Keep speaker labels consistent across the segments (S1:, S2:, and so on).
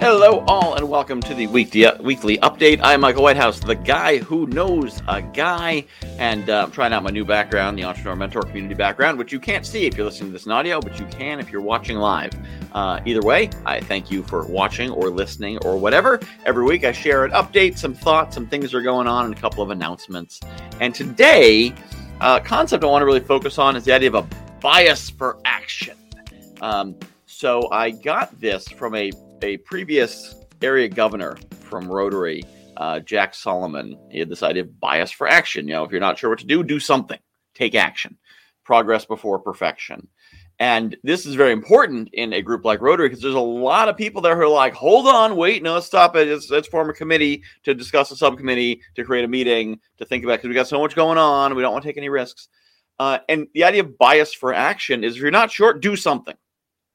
S1: Hello, all, and welcome to the weekly weekly update. I'm Michael Whitehouse, the guy who knows a guy, and uh, I'm trying out my new background, the Entrepreneur Mentor Community background, which you can't see if you're listening to this in audio, but you can if you're watching live. Uh, either way, I thank you for watching or listening or whatever. Every week, I share an update, some thoughts, some things that are going on, and a couple of announcements. And today, uh, concept I want to really focus on is the idea of a bias for action. Um, so I got this from a a previous area governor from Rotary, uh, Jack Solomon. He had this idea of bias for action. You know, if you're not sure what to do, do something, take action, progress before perfection. And this is very important in a group like Rotary because there's a lot of people there who are like, hold on, wait, no, let's stop it. Let's, let's form a committee to discuss a subcommittee, to create a meeting, to think about because we got so much going on. We don't want to take any risks. Uh, and the idea of bias for action is if you're not sure, do something.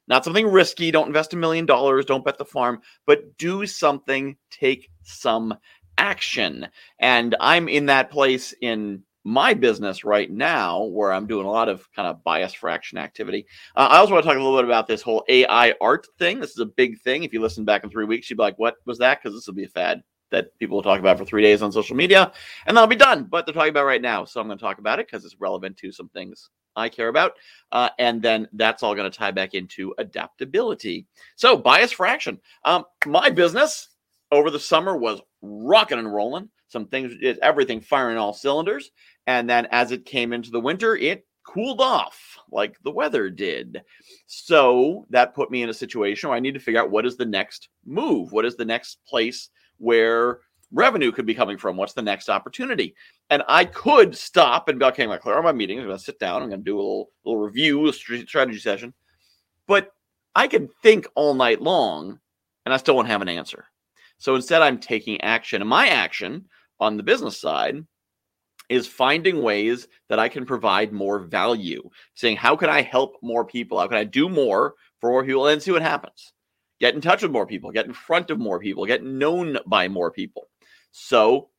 S1: Not something risky. Don't invest a million dollars. Don't bet the farm, but do something. Take some action. And I'm in that place in my business right now where I'm doing a lot of kind of bias for action activity. Uh, I also want to talk a little bit about this whole AI art thing. This is a big thing. If you listen back in three weeks, you'd be like, what was that? Because this will be a fad that people will talk about for three days on social media and that'll be done. But they're talking about right now. So I'm going to talk about it because it's relevant to some things I care about. Uh, and then that's all going to tie back into adaptability. So, bias for action. Um, my business over the summer was rocking and rolling. Some things, everything firing all cylinders. And then as it came into the winter, it cooled off like the weather did. So that put me in a situation where I need to figure out what is the next move? What is the next place where revenue could be coming from? What's the next opportunity? And I could stop and be okay, I'm going to clear all my meetings. I'm going to sit down. I'm going to do a little, little review, a strategy session. But I can think all night long and I still won't have an answer. So instead, I'm taking action. And my action on the business side is finding ways that I can provide more value, saying, how can I help more people? How can I do more for more people and see what happens? Get in touch with more people, get in front of more people, get known by more people. So,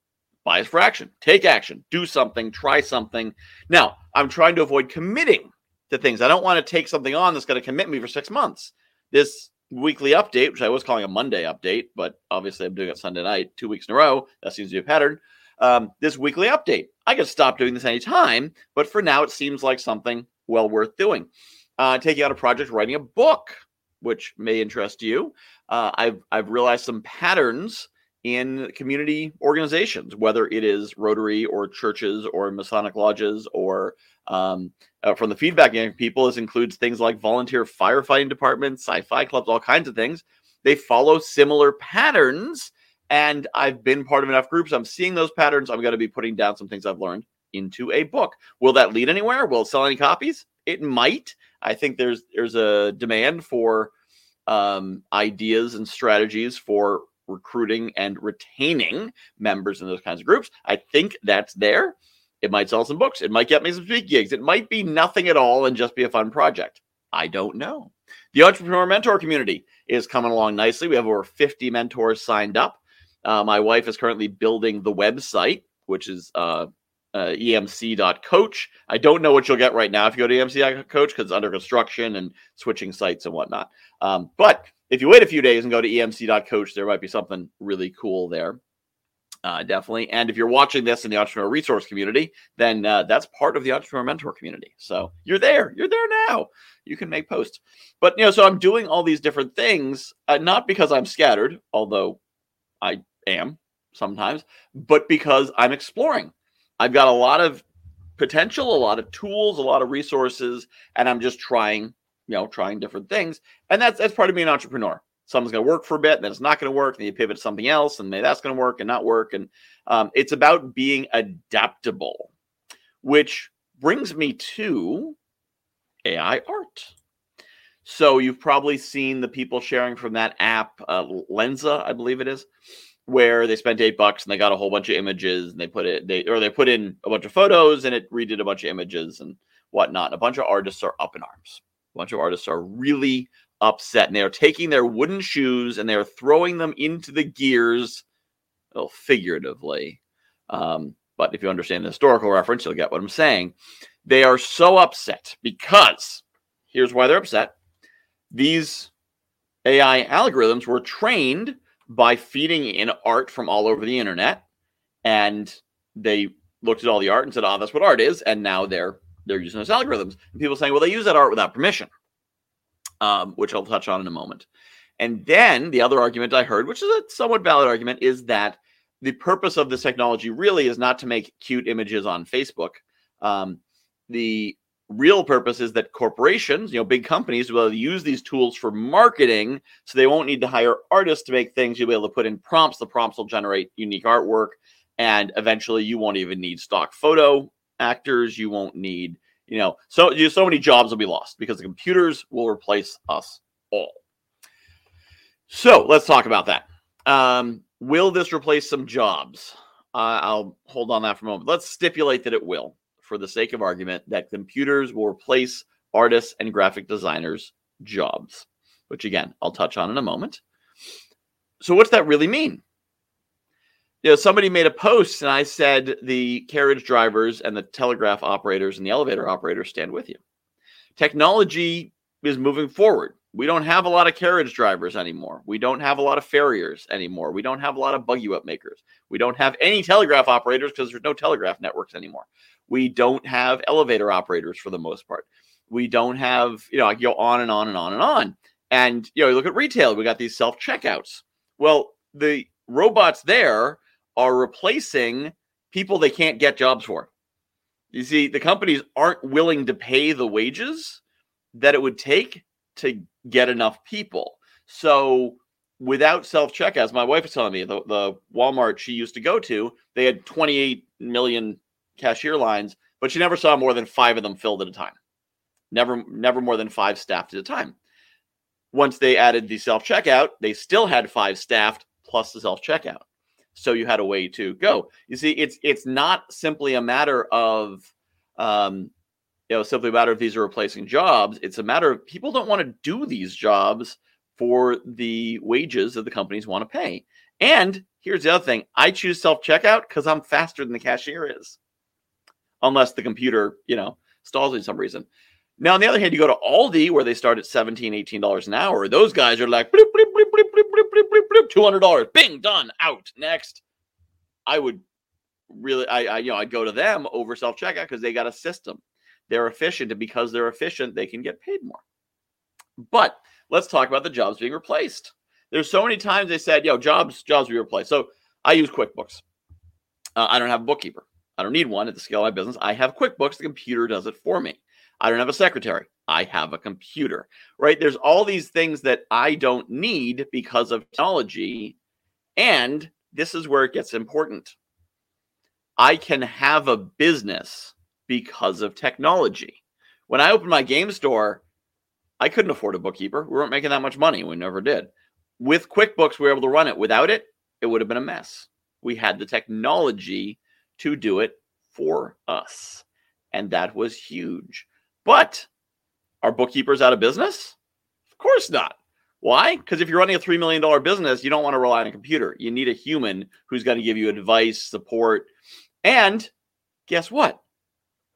S1: bias for action, take action, do something, try something. Now, I'm trying to avoid committing to things. I don't want to take something on that's going to commit me for six months. This weekly update, which I was calling a Monday update, but obviously I'm doing it Sunday night, two weeks in a row. That seems to be a pattern. Um, this weekly update, I could stop doing this anytime, but for now, it seems like something well worth doing. Uh, taking on a project, writing a book, which may interest you. Uh, I've I've realized some patterns in community organizations, whether it is Rotary or churches or Masonic lodges or um, uh, from the feedback getting people, this includes things like volunteer firefighting departments, sci-fi clubs, all kinds of things. They follow similar patterns, and I've been part of enough groups. I'm seeing those patterns. I'm going to be putting down some things I've learned into a book. Will that lead anywhere? Will it sell any copies? It might. I think there's there's a demand for um, ideas and strategies for recruiting and retaining members in those kinds of groups. I think that's there. It might sell some books. It might get me some speaking gigs. It might be nothing at all and just be a fun project. I don't know. The Entrepreneur Mentor community is coming along nicely. We have over 50 mentors signed up. Uh, my wife is currently building the website, which is uh, uh, emc.coach. I don't know what you'll get right now if you go to emc.coach because it's under construction and switching sites and whatnot. Um, but if you wait a few days and go to emc.coach, there might be something really cool there. Uh, definitely. And if you're watching this in the entrepreneur resource community, then uh, that's part of the entrepreneur mentor community. So you're there. You're there now. You can make posts. But, you know, so I'm doing all these different things, uh, not because I'm scattered, although I am sometimes, but because I'm exploring. I've got a lot of potential, a lot of tools, a lot of resources, and I'm just trying you know, trying different things. And that's that's part of being an entrepreneur. Something's going to work for a bit, then it's not going to work, and you pivot to something else, and maybe that's going to work and not work. And um, it's about being adaptable, which brings me to AI art. So you've probably seen the people sharing from that app, uh, Lensa, I believe it is, where they spent eight bucks and they got a whole bunch of images and they put it, they or they put in a bunch of photos and it redid a bunch of images and whatnot. A bunch of artists are up in arms a bunch of artists are really upset and they are taking their wooden shoes and they are throwing them into the gears, well, figuratively. Um, but if you understand the historical reference, you'll get what I'm saying. They are so upset because here's why they're upset. These AI algorithms were trained by feeding in art from all over the internet, and they looked at all the art and said, "Oh, that's what art is," and now they're they're using those algorithms. And people saying, "Well, they use that art without permission," um, which I'll touch on in a moment. And then the other argument I heard, which is a somewhat valid argument, is that the purpose of this technology really is not to make cute images on Facebook. Um, the real purpose is that corporations, you know, big companies will use these tools for marketing so they won't need to hire artists to make things. You'll be able to put in prompts. The prompts will generate unique artwork. And eventually you won't even need stock photo actors. You won't need, you know, so you, so many jobs will be lost because the computers will replace us all. So let's talk about that. Um, will this replace some jobs? Uh, I'll hold on that for a moment. Let's stipulate that it will for the sake of argument, that computers will replace artists and graphic designers' jobs, which again, I'll touch on in a moment. So, what's that really mean? You know, somebody made a post and I said the carriage drivers and the telegraph operators and the elevator operators stand with you. Technology is moving forward. We don't have a lot of carriage drivers anymore. We don't have a lot of farriers anymore. We don't have a lot of buggy whip makers. We don't have any telegraph operators because there's no telegraph networks anymore. We don't have elevator operators for the most part. We don't have, you know, I go on and on and on and on. And, you know, you look at retail, we got these self checkouts. Well, the robots there are replacing people they can't get jobs for. You see, the companies aren't willing to pay the wages that it would take to get enough people. So, without self checkouts, my wife was telling me the, the Walmart she used to go to, they had 28 million cashier lines, but she never saw more than five of them filled at a time. Never, never more than five staffed at a time. Once they added the self checkout, they still had five staffed plus the self checkout. So you had a way to go. You see, it's it's not simply a matter of um, you know, simply a matter of these are replacing jobs. It's a matter of people don't want to do these jobs for the wages that the companies want to pay. And here's the other thing I choose self checkout because I'm faster than the cashier is unless the computer, you know, stalls me some reason. Now, on the other hand, you go to Aldi where they start at $17, $18 an hour. Those guys are like, bloop, bloop, bloop, $200, bing, done, out, next. I would really, I, I you know, I'd go to them over self checkout because they got a system. They're efficient, and because they're efficient, they can get paid more. But let's talk about the jobs being replaced. There's so many times they said, yo, jobs, jobs be replaced. So I use QuickBooks. Uh, I don't have a bookkeeper. I don't need one at the scale of my business. I have QuickBooks. The computer does it for me. I don't have a secretary. I have a computer, right? There's all these things that I don't need because of technology. And this is where it gets important. I can have a business because of technology. When I opened my game store, I couldn't afford a bookkeeper. We weren't making that much money. We never did. With QuickBooks, we were able to run it. Without it, it would have been a mess. We had the technology to do it for us. And that was huge. But are bookkeepers out of business? Of course not. Why? Because if you're running a $3 million business, you don't want to rely on a computer. You need a human who's going to give you advice, support. And guess what?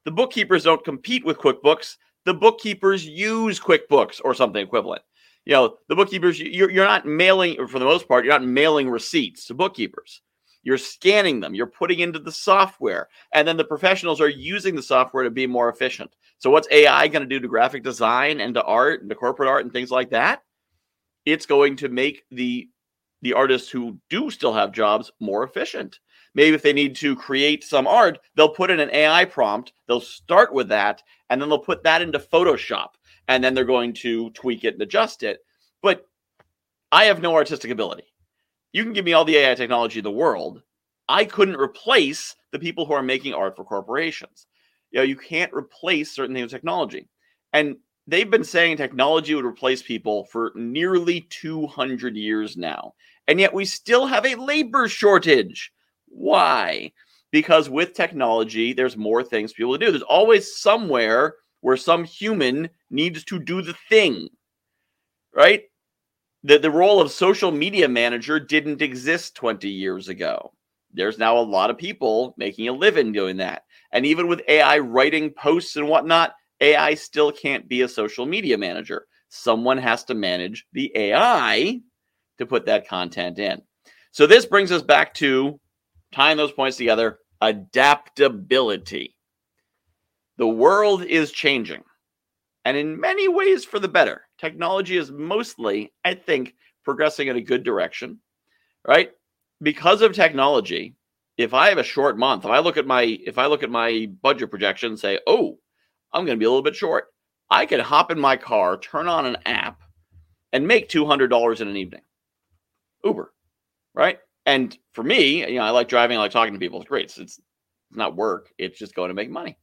S1: The bookkeepers don't compete with QuickBooks. The bookkeepers use QuickBooks or something equivalent. You know, the bookkeepers, you're, you're not mailing, for the most part, you're not mailing receipts to bookkeepers. You're scanning them, you're putting into the software, and then the professionals are using the software to be more efficient. So, what's AI going to do to graphic design and to art and to corporate art and things like that? It's going to make the the artists who do still have jobs more efficient. Maybe if they need to create some art, they'll put in an AI prompt, they'll start with that, and then they'll put that into Photoshop, and then they're going to tweak it and adjust it. But I have no artistic ability you can give me all the AI technology in the world. I couldn't replace the people who are making art for corporations. You know, you can't replace certain things with technology. And they've been saying technology would replace people for nearly 200 years now. And yet we still have a labor shortage. Why? Because with technology, there's more things people do. There's always somewhere where some human needs to do the thing, right? The, the role of social media manager didn't exist 20 years ago. There's now a lot of people making a living doing that. And even with AI writing posts and whatnot, AI still can't be a social media manager. someone has to manage the AI to put that content in. So this brings us back to tying those points together adaptability. The world is changing, and in many ways for the better. Technology is mostly, I think, progressing in a good direction, right? Because of technology, if I have a short month, if I look at my if I look at my budget projection and say, "Oh, I'm going to be a little bit short," I can hop in my car, turn on an app, and make two hundred dollars in an evening. Uber, right? And for me, you know, I like driving, I like talking to people. It's great. It's, it's not work. It's just going to make money.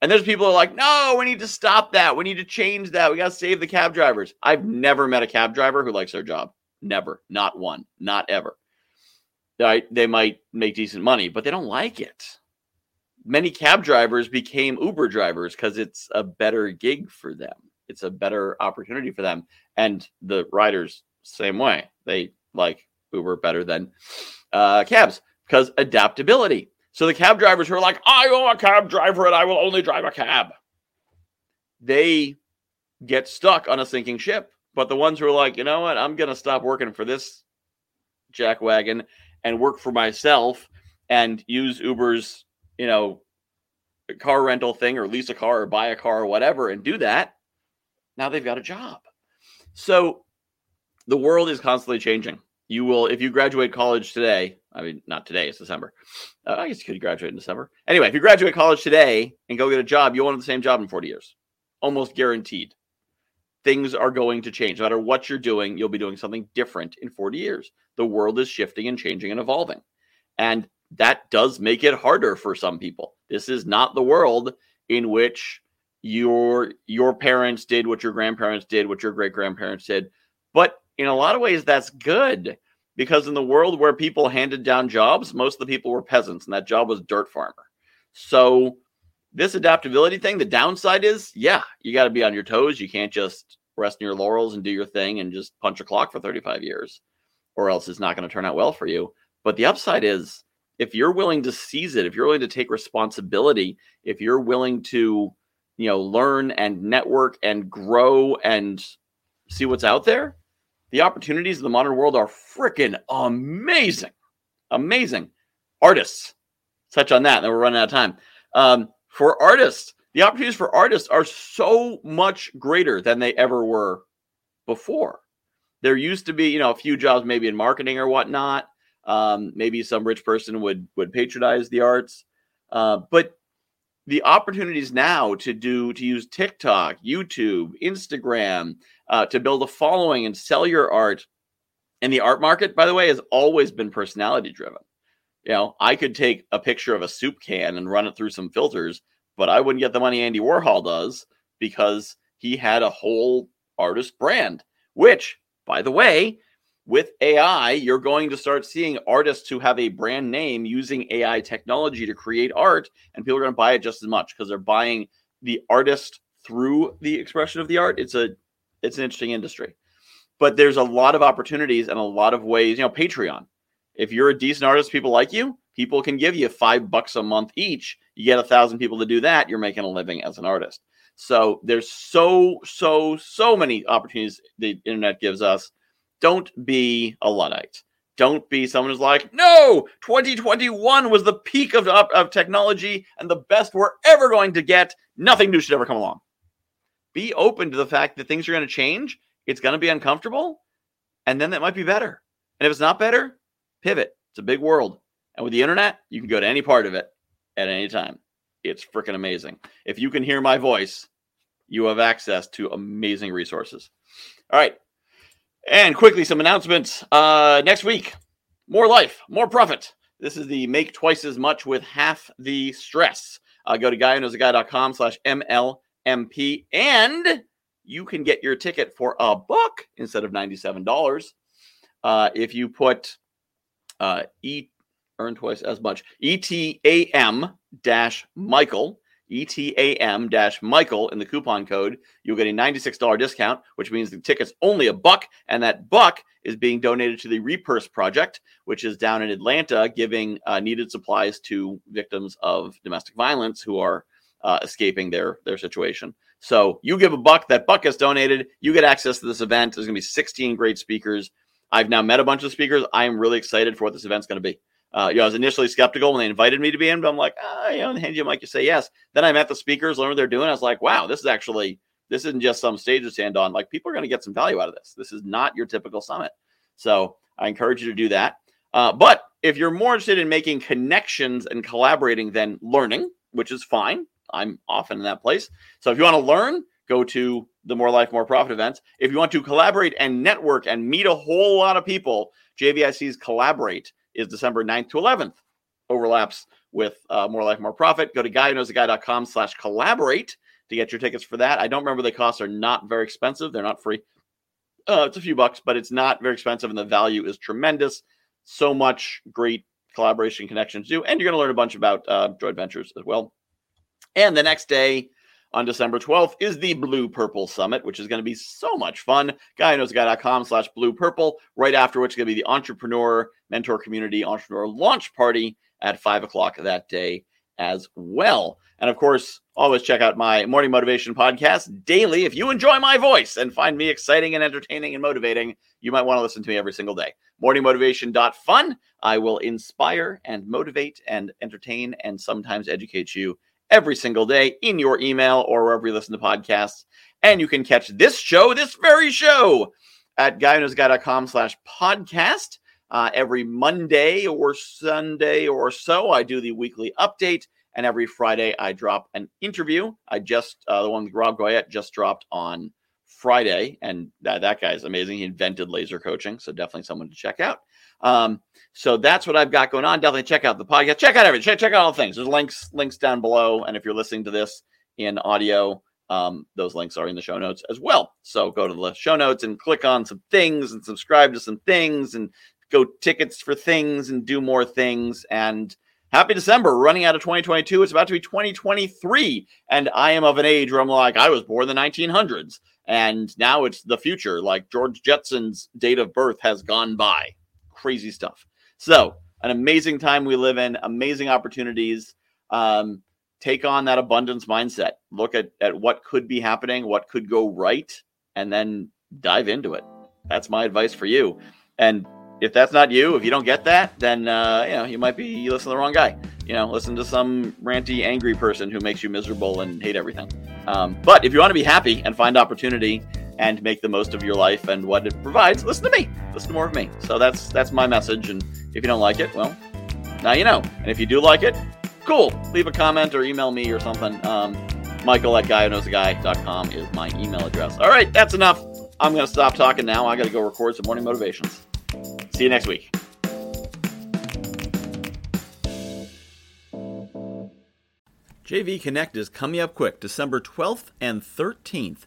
S1: And there's people are like, no, we need to stop that. We need to change that. We got to save the cab drivers. I've never met a cab driver who likes their job. Never. Not one. Not ever. Right? They might make decent money, but they don't like it. Many cab drivers became Uber drivers because it's a better gig for them. It's a better opportunity for them. And the riders, same way. They like Uber better than uh, cabs because adaptability. So the cab drivers who are like, I am a cab driver and I will only drive a cab, they get stuck on a sinking ship. But the ones who are like, you know what, I'm going to stop working for this jackwagon and work for myself and use Uber's, you know, car rental thing or lease a car or buy a car or whatever and do that. Now they've got a job. So the world is constantly changing you will if you graduate college today i mean not today it's december. Uh, i guess you could graduate in december. Anyway if you graduate college today and go get a job you'll want the same job in 40 years. Almost guaranteed. Things are going to change. No matter what you're doing you'll be doing something different in 40 years. The world is shifting and changing and evolving. And that does make it harder for some people. This is not the world in which your your parents did what your grandparents did what your great grandparents did. But in a lot of ways, that's good because in the world where people handed down jobs, most of the people were peasants, and that job was dirt farmer. So, this adaptability thing, the downside is, yeah, you got to be on your toes. You can't just rest in your laurels and do your thing and just punch a clock for 35 years, or else it's not going to turn out well for you. But the upside is, if you're willing to seize it, if you're willing to take responsibility, if you're willing to, you know, learn and network and grow and see what's out there, the opportunities of the modern world are freaking amazing. Amazing. Artists, touch on that, and we're running out of time. Um, for artists, the opportunities for artists are so much greater than they ever were before. There used to be, you know, a few jobs maybe in marketing or whatnot. Um, maybe some rich person would would patronize the arts, uh, but the opportunities now to do to use TikTok, YouTube, Instagram uh, to build a following and sell your art. And the art market, by the way, has always been personality driven. You know, I could take a picture of a soup can and run it through some filters, but I wouldn't get the money Andy Warhol does because he had a whole artist brand, which, by the way, with AI, you're going to start seeing artists who have a brand name using AI technology to create art, and people are going to buy it just as much because they're buying the artist through the expression of the art. It's a it's an interesting industry, but there's a lot of opportunities and a lot of ways. You know, Patreon. If you're a decent artist, people like you. People can give you five bucks a month each. You get a thousand people to do that. You're making a living as an artist. So there's so so so many opportunities the internet gives us don't be a Luddite. Don't be someone who's like, no, 2021 was the peak of, of technology and the best we're ever going to get. Nothing new should ever come along. Be open to the fact that things are going to change. It's going to be uncomfortable. And then that might be better. And if it's not better, pivot. It's a big world. And with the internet, you can go to any part of it at any time. It's freaking amazing. If you can hear my voice, you have access to amazing resources. All right. And quickly, some announcements. Uh, next week, more life, more profit. This is the make twice as much with half the stress. Uh, go to guywhoknowsaguy.com slash MLMP and you can get your ticket for a buck instead of $97. Uh, if you put uh, E earn twice as much, ETAM dash Michael ETAM Michael in the coupon code, you'll get a $96 discount, which means the ticket's only a buck. And that buck is being donated to the Repurse Project, which is down in Atlanta, giving uh, needed supplies to victims of domestic violence who are uh, escaping their their situation. So you give a buck, that buck gets donated. You get access to this event. There's going to be 16 great speakers. I've now met a bunch of speakers. I am really excited for what this event's going to be. Uh, you know, I was initially skeptical when they invited me to be in, but I'm like, ah, you know, and hand you mic, you say yes. Then I met the speakers, learned what they're doing. I was like, wow, this is actually this isn't just some stage to stand on. Like people are going to get some value out of this. This is not your typical summit. So I encourage you to do that. Uh, but if you're more interested in making connections and collaborating than learning, which is fine, I'm often in that place. So if you want to learn, go to the More Life, More Profit events. If you want to collaborate and network and meet a whole lot of people, JVIC's Collaborate is December 9th to 11th. Overlaps with uh, More Life, More Profit. Go to guywhoknowsaguy.com slash collaborate to get your tickets for that. I don't remember the costs are not very expensive. They're not free. Uh, it's a few bucks, but it's not very expensive, and the value is tremendous. So much great collaboration connections do, and you're going to learn a bunch about uh, joint ventures as well. And the next day, on December 12th is the Blue Purple Summit, which is going to be so much fun. GuyKnowsAGuy.com slash blue purple. Right after which is going to be the Entrepreneur Mentor Community Entrepreneur Launch Party at 5 o'clock that day as well. And of course, always check out my morning motivation podcast daily. If you enjoy my voice and find me exciting and entertaining and motivating, you might want to listen to me every single day. Morningmotivation.fun. I will inspire and motivate and entertain and sometimes educate you every single day in your email or wherever you listen to podcasts. And you can catch this show, this very show, at guywhoknowsaguy.com slash podcast. Uh, every Monday or Sunday or so, I do the weekly update. And every Friday, I drop an interview. I just, uh, the one with Rob Goyette just dropped on Friday. And that, that guy's amazing. He invented laser coaching. So definitely someone to check out. Um, so that's what I've got going on. Definitely check out the podcast. Check out everything. Check, check out all the things. There's links links down below, and if you're listening to this in audio, um, those links are in the show notes as well. So go to the show notes and click on some things and subscribe to some things and go tickets for things and do more things. And happy December, running out of 2022. It's about to be 2023. And I am of an age where I'm like, I was born in the 1900s. And now it's the future. Like George Jetson's date of birth has gone by crazy stuff. So, an amazing time we live in, amazing opportunities. Um, take on that abundance mindset. Look at, at what could be happening, what could go right, and then dive into it. That's my advice for you. And if that's not you, if you don't get that, then uh, you know you might be you listen to the wrong guy. You know, listen to some ranty, angry person who makes you miserable and hate everything. Um, but if you want to be happy and find opportunity and make the most of your life and what it provides, listen to me. Listen to more of me. So that's that's my message. And if you don't like it, well, now you know. And if you do like it, cool. Leave a comment or email me or something. Um, Michael at guywhoknowsaguy.com is my email address. All right, that's enough. I'm going to stop talking now. I got to go record some morning motivations. See you next week. JV Connect is coming up quick, December 12th and 13th.